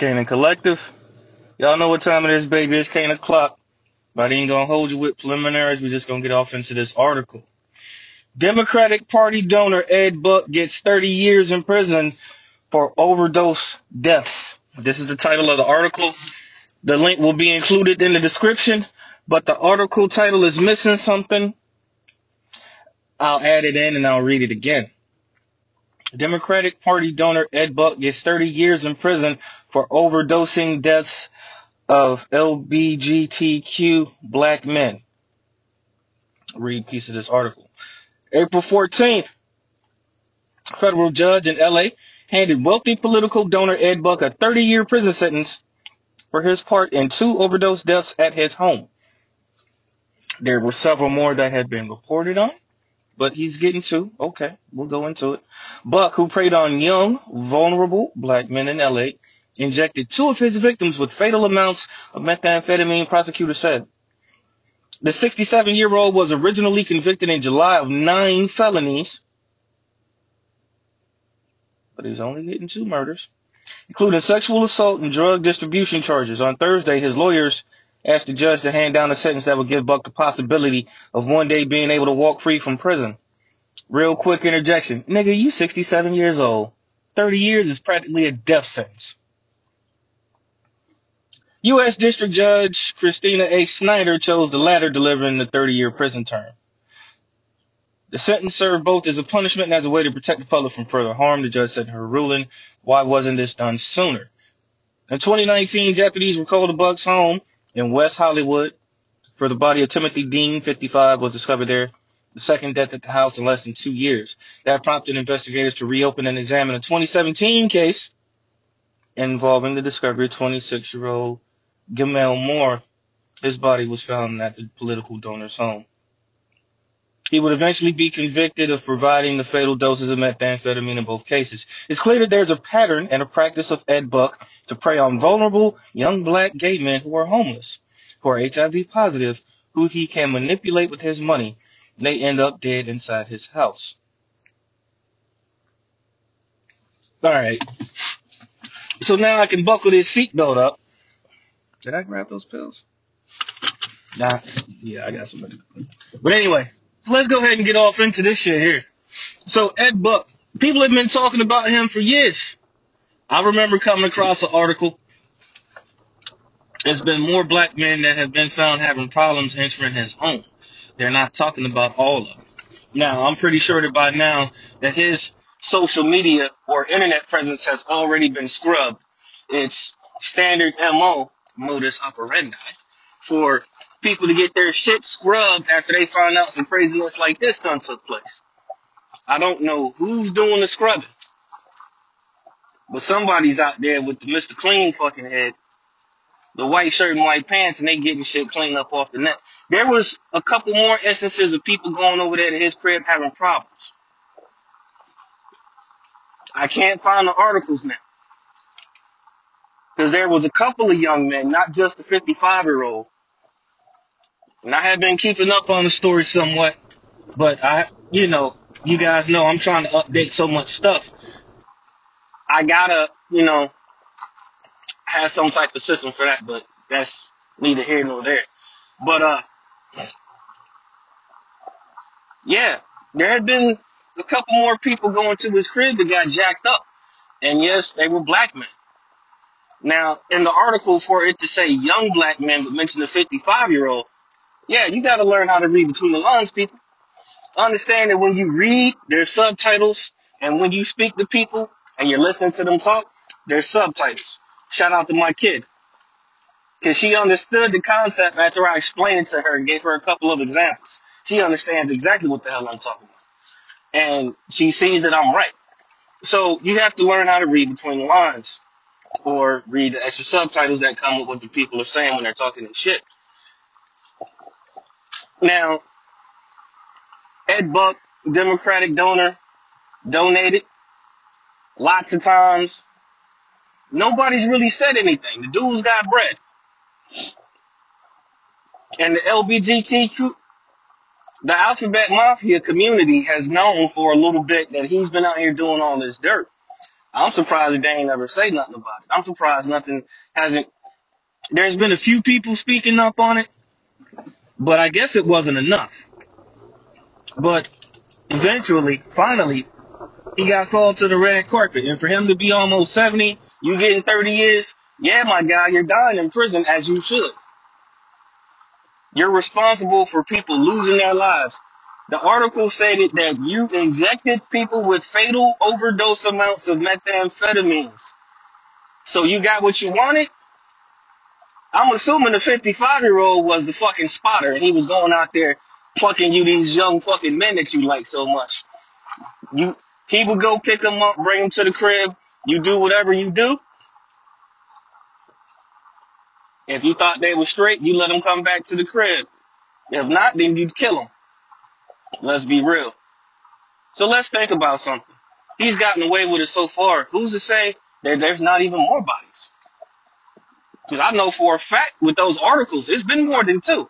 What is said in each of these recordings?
Canaan Collective. Y'all know what time it is, baby. It's Canaan o'clock. But I ain't gonna hold you with preliminaries. We're just gonna get off into this article. Democratic Party donor Ed Buck gets 30 years in prison for overdose deaths. This is the title of the article. The link will be included in the description, but the article title is missing something. I'll add it in and I'll read it again. Democratic Party donor Ed Buck gets 30 years in prison for overdosing deaths of LBGTQ black men. Read piece of this article. April 14th, federal judge in LA handed wealthy political donor Ed Buck a 30 year prison sentence for his part in two overdose deaths at his home. There were several more that had been reported on but he's getting two. Okay, we'll go into it. Buck, who preyed on young, vulnerable black men in LA, injected two of his victims with fatal amounts of methamphetamine, prosecutor said. The 67 year old was originally convicted in July of nine felonies, but he's only getting two murders, including sexual assault and drug distribution charges. On Thursday, his lawyers asked the judge to hand down a sentence that would give Buck the possibility of one day being able to walk free from prison. Real quick interjection. Nigga, you 67 years old. 30 years is practically a death sentence. U.S. District Judge Christina A. Snyder chose the latter, delivering the 30 year prison term. The sentence served both as a punishment and as a way to protect the public from further harm, the judge said in her ruling. Why wasn't this done sooner? In 2019, deputies were called to Buck's home in West Hollywood for the body of Timothy Dean, 55, was discovered there. The second death at the house in less than two years. That prompted investigators to reopen and examine a 2017 case involving the discovery of 26 Gemmel Moore. His body was found at the political donor's home. He would eventually be convicted of providing the fatal doses of methamphetamine in both cases. It's clear that there's a pattern and a practice of Ed Buck to prey on vulnerable young black gay men who are homeless, who are HIV positive, who he can manipulate with his money. They end up dead inside his house. All right. So now I can buckle this seatbelt up. Did I grab those pills? Nah. Yeah, I got some. But anyway, so let's go ahead and get off into this shit here. So Ed Buck, people have been talking about him for years. I remember coming across an article. There's been more black men that have been found having problems entering his home. They're not talking about all of them. Now, I'm pretty sure that by now that his social media or internet presence has already been scrubbed. It's standard MO, modus operandi, for people to get their shit scrubbed after they find out some craziness like this done took place. I don't know who's doing the scrubbing. But somebody's out there with the Mr. Clean fucking head, the white shirt and white pants, and they getting shit cleaned up off the net. There was a couple more instances of people going over there to his crib having problems. I can't find the articles now. Because there was a couple of young men, not just the 55 year old. And I have been keeping up on the story somewhat, but I, you know, you guys know I'm trying to update so much stuff I gotta, you know, have some type of system for that, but that's neither here nor there. But uh yeah, there had been a couple more people going to his crib that got jacked up. And yes, they were black men. Now, in the article for it to say young black men but mention the 55 year old, yeah, you gotta learn how to read between the lines, people. Understand that when you read, there's subtitles, and when you speak to people, and you're listening to them talk, there's subtitles. Shout out to my kid. Cause she understood the concept after I explained it to her and gave her a couple of examples. She understands exactly what the hell I'm talking about. And she sees that I'm right. So you have to learn how to read between the lines or read the extra subtitles that come with what the people are saying when they're talking and shit. Now, Ed Buck, Democratic donor, donated Lots of times, nobody's really said anything. The dude's got bread. And the LBGTQ, the Alphabet Mafia community has known for a little bit that he's been out here doing all this dirt. I'm surprised that they ain't never say nothing about it. I'm surprised nothing hasn't. There's been a few people speaking up on it, but I guess it wasn't enough. But eventually, finally, he got called to the red carpet, and for him to be almost 70, you getting 30 years. Yeah, my guy, you're dying in prison as you should. You're responsible for people losing their lives. The article stated that you injected people with fatal overdose amounts of methamphetamines. So you got what you wanted? I'm assuming the 55 year old was the fucking spotter and he was going out there plucking you these young fucking men that you like so much. You, he would go pick them up, bring them to the crib. You do whatever you do. If you thought they were straight, you let them come back to the crib. If not, then you'd kill them. Let's be real. So let's think about something. He's gotten away with it so far. Who's to say that there's not even more bodies? Because I know for a fact with those articles, it's been more than two.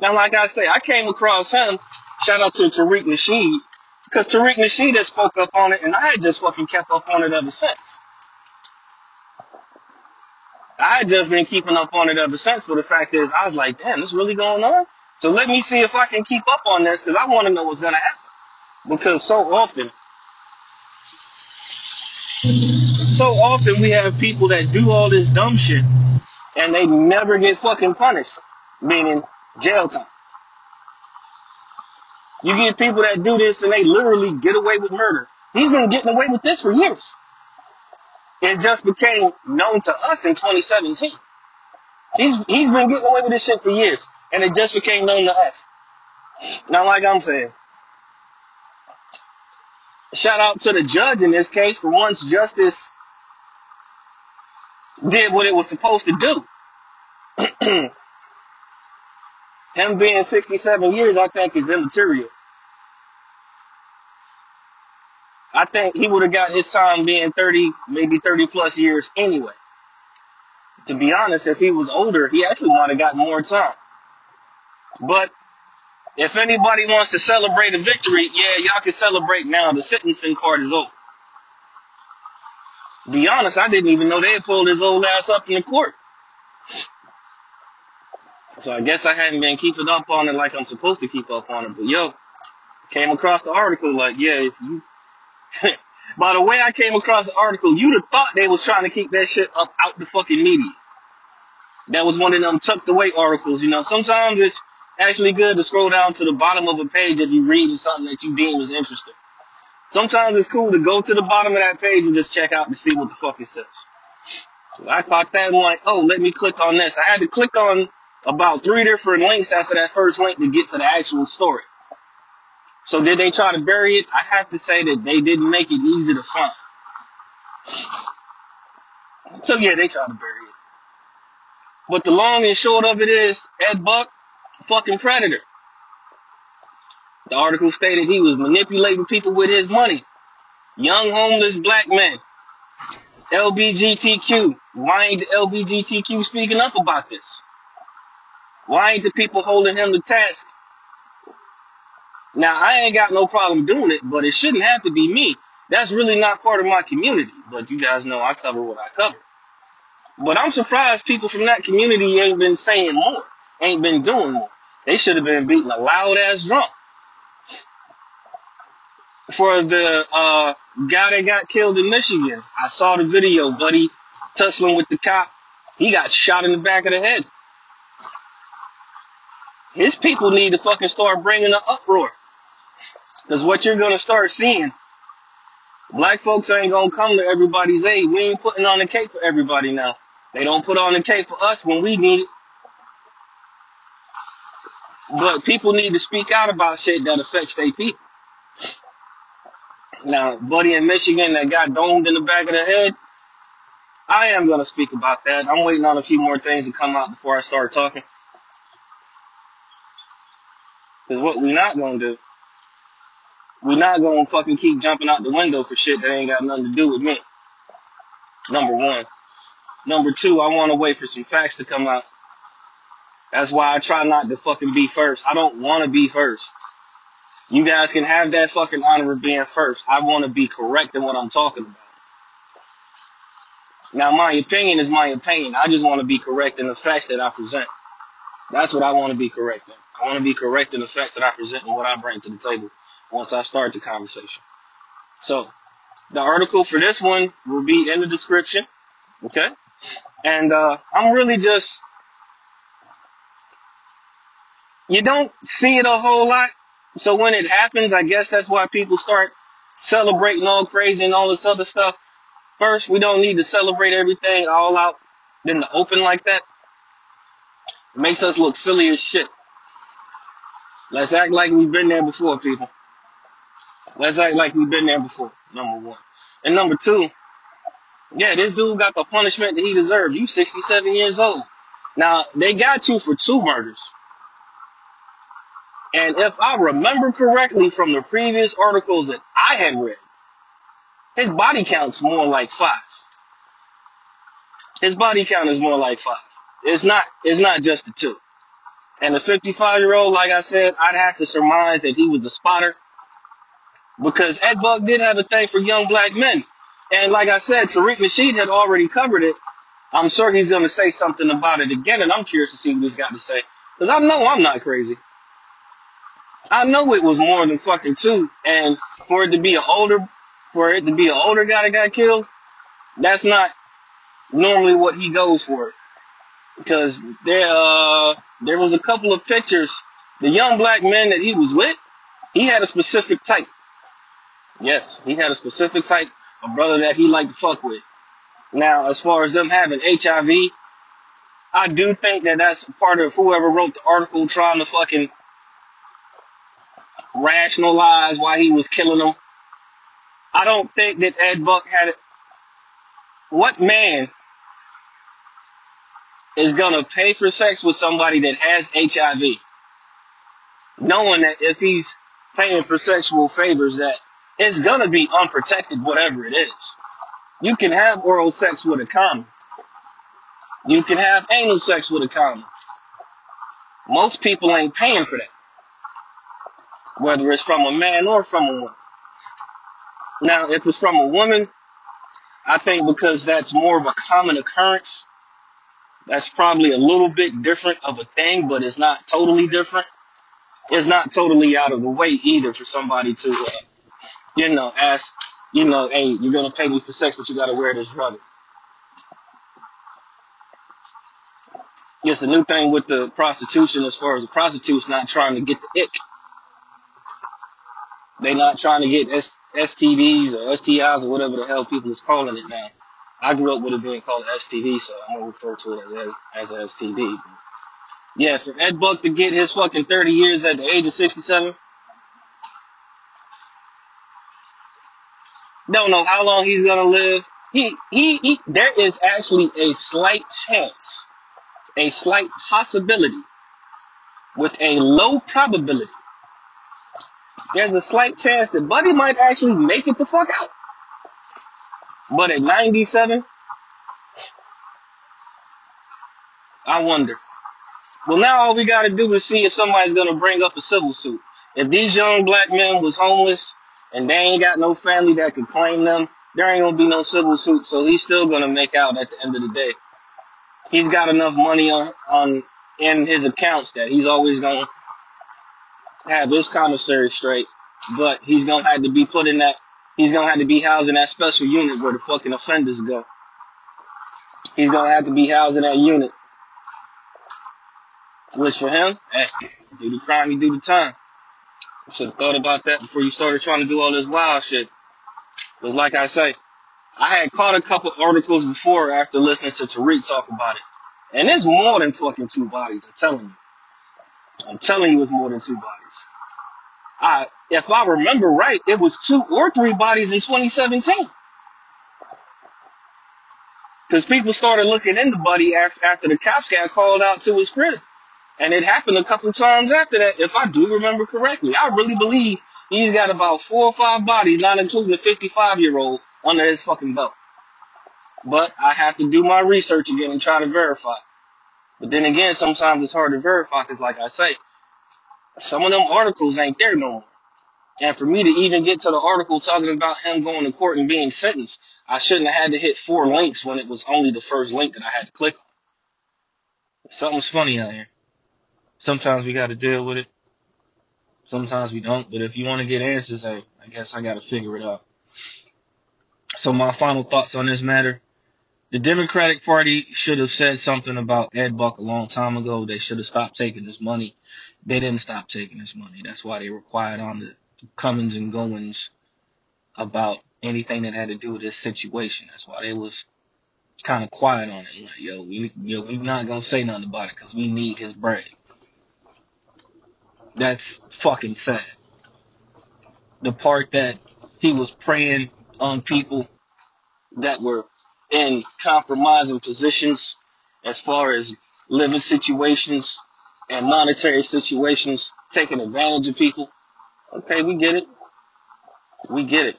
Now, like I say, I came across him. Shout out to Tariq Nasheed. Because Tariq Nasheed had spoke up on it, and I had just fucking kept up on it ever since. I had just been keeping up on it ever since, but the fact is, I was like, damn, this really going on? So let me see if I can keep up on this, because I want to know what's going to happen. Because so often, so often we have people that do all this dumb shit, and they never get fucking punished, meaning jail time. You get people that do this and they literally get away with murder. He's been getting away with this for years. It just became known to us in 2017. He's he's been getting away with this shit for years, and it just became known to us. Now, like I'm saying, shout out to the judge in this case for once justice did what it was supposed to do. Him being 67 years, I think, is immaterial. I think he would have got his time being 30, maybe 30 plus years anyway. To be honest, if he was older, he actually might have got more time. But if anybody wants to celebrate a victory, yeah, y'all can celebrate now. The sentencing part is over. Be honest, I didn't even know they had pulled his old ass up in the court. So I guess I hadn't been keeping up on it like I'm supposed to keep up on it. But yo, came across the article like, yeah, if you by the way I came across the article, you'd have thought they was trying to keep that shit up out the fucking media. That was one of them tucked away articles, you know. Sometimes it's actually good to scroll down to the bottom of a page if you read something that you deem is interesting. Sometimes it's cool to go to the bottom of that page and just check out to see what the fuck it says. So I caught that and like, oh, let me click on this. I had to click on about three different links after that first link to get to the actual story. So did they try to bury it? I have to say that they didn't make it easy to find. So yeah, they tried to bury it. But the long and short of it is, Ed Buck, fucking predator. The article stated he was manipulating people with his money. Young homeless black men. LBGTQ. Why ain't the LBGTQ speaking up about this? Why ain't the people holding him to task? Now, I ain't got no problem doing it, but it shouldn't have to be me. That's really not part of my community. But you guys know I cover what I cover. But I'm surprised people from that community ain't been saying more, ain't been doing more. They should have been beating a loud ass drum. For the uh, guy that got killed in Michigan, I saw the video, buddy tussling with the cop. He got shot in the back of the head. His people need to fucking start bringing the uproar. Because what you're going to start seeing, black folks ain't going to come to everybody's aid. We ain't putting on the cape for everybody now. They don't put on the cape for us when we need it. But people need to speak out about shit that affects their people. Now, buddy in Michigan that got domed in the back of the head, I am going to speak about that. I'm waiting on a few more things to come out before I start talking. Because what we're not going to do, we're not going to fucking keep jumping out the window for shit that ain't got nothing to do with me. Number one. Number two, I want to wait for some facts to come out. That's why I try not to fucking be first. I don't want to be first. You guys can have that fucking honor of being first. I want to be correct in what I'm talking about. Now, my opinion is my opinion. I just want to be correct in the facts that I present. That's what I want to be correct in. I want to be correct in the facts that I present and what I bring to the table once I start the conversation. So, the article for this one will be in the description. Okay? And, uh, I'm really just, you don't see it a whole lot. So when it happens, I guess that's why people start celebrating all crazy and all this other stuff. First, we don't need to celebrate everything all out in the open like that. It makes us look silly as shit. Let's act like we've been there before, people. Let's act like we've been there before, number one. And number two, yeah, this dude got the punishment that he deserved. You 67 years old. Now, they got you for two murders. And if I remember correctly from the previous articles that I had read, his body count's more like five. His body count is more like five. It's not, it's not just the two. And the 55 year old, like I said, I'd have to surmise that he was the spotter because Ed Buck did have a thing for young black men. And like I said, Tariq Nasheed had already covered it. I'm sure he's going to say something about it again, and I'm curious to see what he's got to say. Because I know I'm not crazy. I know it was more than fucking two, and for it to be an older, for it to be an older guy that got killed, that's not normally what he goes for. Because there, uh, there was a couple of pictures. The young black man that he was with, he had a specific type. Yes, he had a specific type of brother that he liked to fuck with. Now, as far as them having HIV, I do think that that's part of whoever wrote the article trying to fucking rationalize why he was killing them. I don't think that Ed Buck had it. What man is gonna pay for sex with somebody that has HIV, knowing that if he's paying for sexual favors, that it's gonna be unprotected, whatever it is. You can have oral sex with a condom. You can have anal sex with a condom. Most people ain't paying for that, whether it's from a man or from a woman. Now, if it's from a woman, I think because that's more of a common occurrence, that's probably a little bit different of a thing, but it's not totally different. It's not totally out of the way either for somebody to, uh, you know, ask, you know, hey, you're gonna pay me for sex, but you gotta wear this rubber. It's a new thing with the prostitution as far as the prostitutes not trying to get the ick. They not trying to get S- STDs or STIs or whatever the hell people is calling it now. I grew up with it being called STD, so I'm gonna refer to it as as, as an STD. Yeah, for Ed Buck to get his fucking 30 years at the age of 67, don't know how long he's gonna live. He, he, he, there is actually a slight chance, a slight possibility with a low probability. There's a slight chance that Buddy might actually make it the fuck out. But at 97, I wonder. Well, now all we got to do is see if somebody's gonna bring up a civil suit. If these young black men was homeless and they ain't got no family that could claim them, there ain't gonna be no civil suit. So he's still gonna make out at the end of the day. He's got enough money on on in his accounts that he's always gonna have his commissary straight. But he's gonna have to be put in that. He's gonna have to be housed in that special unit where the fucking offenders go. He's gonna have to be housed in that unit. Which for him, hey, do the crime, you do the time. Should have thought about that before you started trying to do all this wild shit. Because like I say, I had caught a couple articles before after listening to Tariq talk about it. And it's more than fucking two bodies, I'm telling you. I'm telling you it's more than two bodies. I, if I remember right, it was two or three bodies in 2017. Because people started looking into Buddy after, after the cops got called out to his crib. And it happened a couple times after that, if I do remember correctly. I really believe he's got about four or five bodies, not including the 55 year old, under his fucking belt. But I have to do my research again and try to verify. But then again, sometimes it's hard to verify because, like I say, some of them articles ain't there no more. And for me to even get to the article talking about him going to court and being sentenced, I shouldn't have had to hit four links when it was only the first link that I had to click on. Something's funny out here. Sometimes we got to deal with it. Sometimes we don't. But if you want to get answers, hey, I guess I got to figure it out. So my final thoughts on this matter. The Democratic Party should have said something about Ed Buck a long time ago. They should have stopped taking his money. They didn't stop taking his money. That's why they were quiet on the comings and goings about anything that had to do with this situation. That's why they was kind of quiet on it. Like, yo, we, yo, we not gonna say nothing about it because we need his bread. That's fucking sad. The part that he was preying on people that were in compromising positions as far as living situations and monetary situations, taking advantage of people. Okay, we get it. We get it.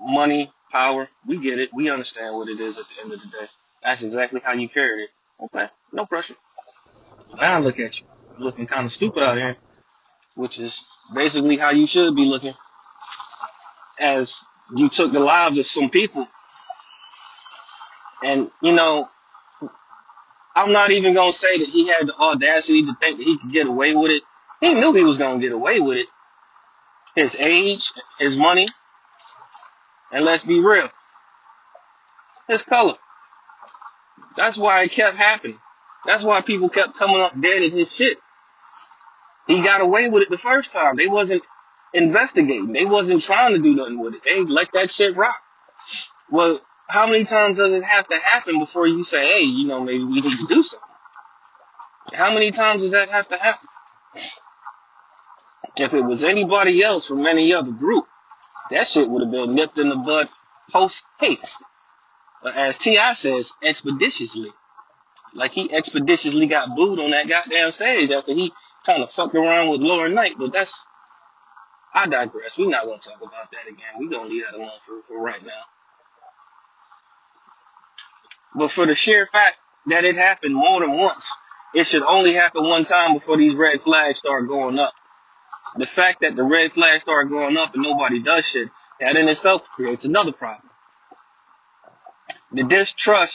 Money, power, we get it. We understand what it is at the end of the day. That's exactly how you carried it. Okay, no pressure. Now look at you, looking kind of stupid out here, which is basically how you should be looking, as you took the lives of some people. And you know, I'm not even gonna say that he had the audacity to think that he could get away with it. He knew he was gonna get away with it. His age, his money, and let's be real, his color. That's why it kept happening. That's why people kept coming up dead in his shit. He got away with it the first time. They wasn't investigating. They wasn't trying to do nothing with it. They let that shit rock. Well, how many times does it have to happen before you say, hey, you know, maybe we need to do something? How many times does that have to happen? If it was anybody else from any other group, that shit would have been nipped in the bud post haste. But as T.I. says, expeditiously. Like he expeditiously got booed on that goddamn stage after he kind of fucked around with Lauren Knight. But that's, I digress. We're not going to talk about that again. We're to leave that alone for, for right now. But for the sheer fact that it happened more than once, it should only happen one time before these red flags start going up. The fact that the red flags start going up and nobody does shit, that in itself creates another problem. The distrust,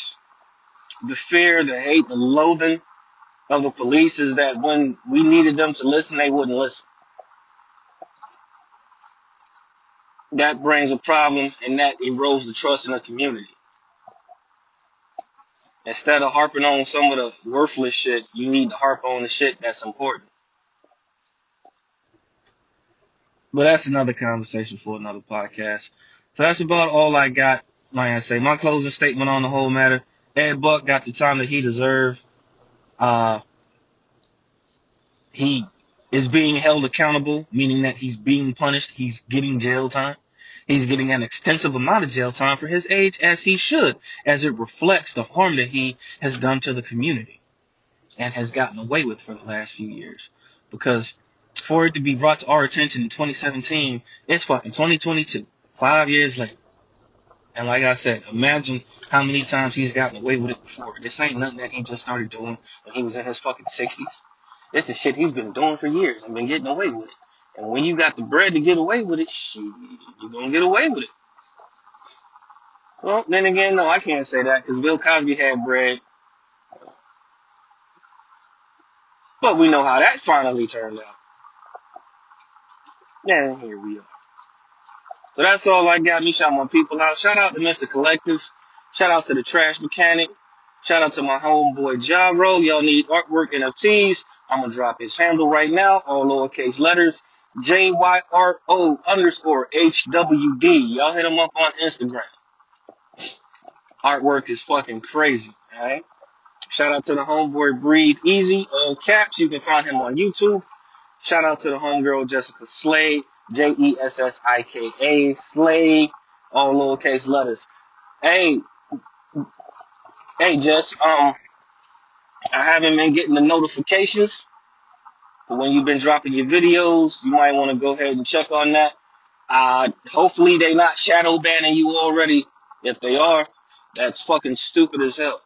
the fear, the hate, the loathing of the police is that when we needed them to listen, they wouldn't listen. That brings a problem and that erodes the trust in the community. Instead of harping on some of the worthless shit, you need to harp on the shit that's important. But that's another conversation for another podcast. So that's about all I got. Like I say, my closing statement on the whole matter. Ed Buck got the time that he deserved. Uh, he is being held accountable, meaning that he's being punished. He's getting jail time. He's getting an extensive amount of jail time for his age, as he should, as it reflects the harm that he has done to the community and has gotten away with for the last few years. Because for it to be brought to our attention in 2017, it's fucking 2022, five years later. And like I said, imagine how many times he's gotten away with it before. This ain't nothing that he just started doing when he was in his fucking 60s. This is shit he's been doing for years and been getting away with it. And when you got the bread to get away with it, you're gonna get away with it. Well, then again, no, I can't say that because Bill Cosby had bread. But we know how that finally turned out. And here we are. So that's all I got. Me shout my people out. Shout out to Mr. Collective. Shout out to the Trash Mechanic. Shout out to my homeboy Jaro. Y'all need artwork NFTs. I'm gonna drop his handle right now, all lowercase letters. J Y R O underscore H W D. Y'all hit him up on Instagram. Artwork is fucking crazy, alright? Shout out to the homeboy Breathe Easy, all caps. You can find him on YouTube. Shout out to the homegirl Jessika Slade, J E S S I K A, Slade, all lowercase letters. Hey, hey Jess, um, I haven't been getting the notifications for when you've been dropping your videos. You might want to go ahead and check on that. Uh, hopefully they not shadow banning you already. If they are, that's fucking stupid as hell.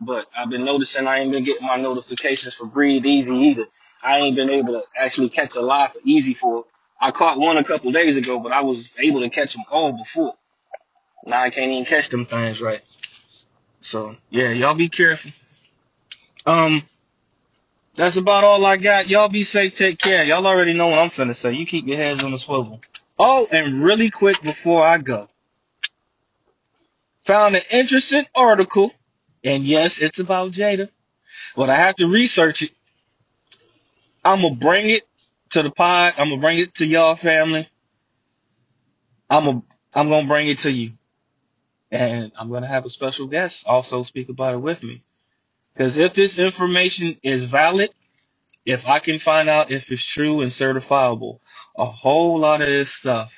But I've been noticing I ain't been getting my notifications for Breathe Easy either. I ain't been able to actually catch a live for easy for. I caught one a couple days ago, but I was able to catch them all before. Now I can't even catch them things right. So yeah, y'all be careful. Um, that's about all I got. Y'all be safe. Take care. Y'all already know what I'm finna say. You keep your heads on the swivel. Oh, and really quick before I go, found an interesting article, and yes, it's about Jada, but I have to research it. I'm gonna bring it to the pod. I'm gonna bring it to y'all family. I'm gonna I'm gonna bring it to you, and I'm gonna have a special guest also speak about it with me. Because if this information is valid, if I can find out if it's true and certifiable, a whole lot of this stuff,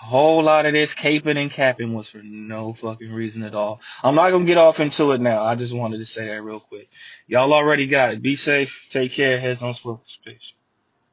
a whole lot of this caping and capping was for no fucking reason at all. I'm not gonna get off into it now. I just wanted to say that real quick. Y'all already got it. Be safe. Take care. Heads on swivel. Peace.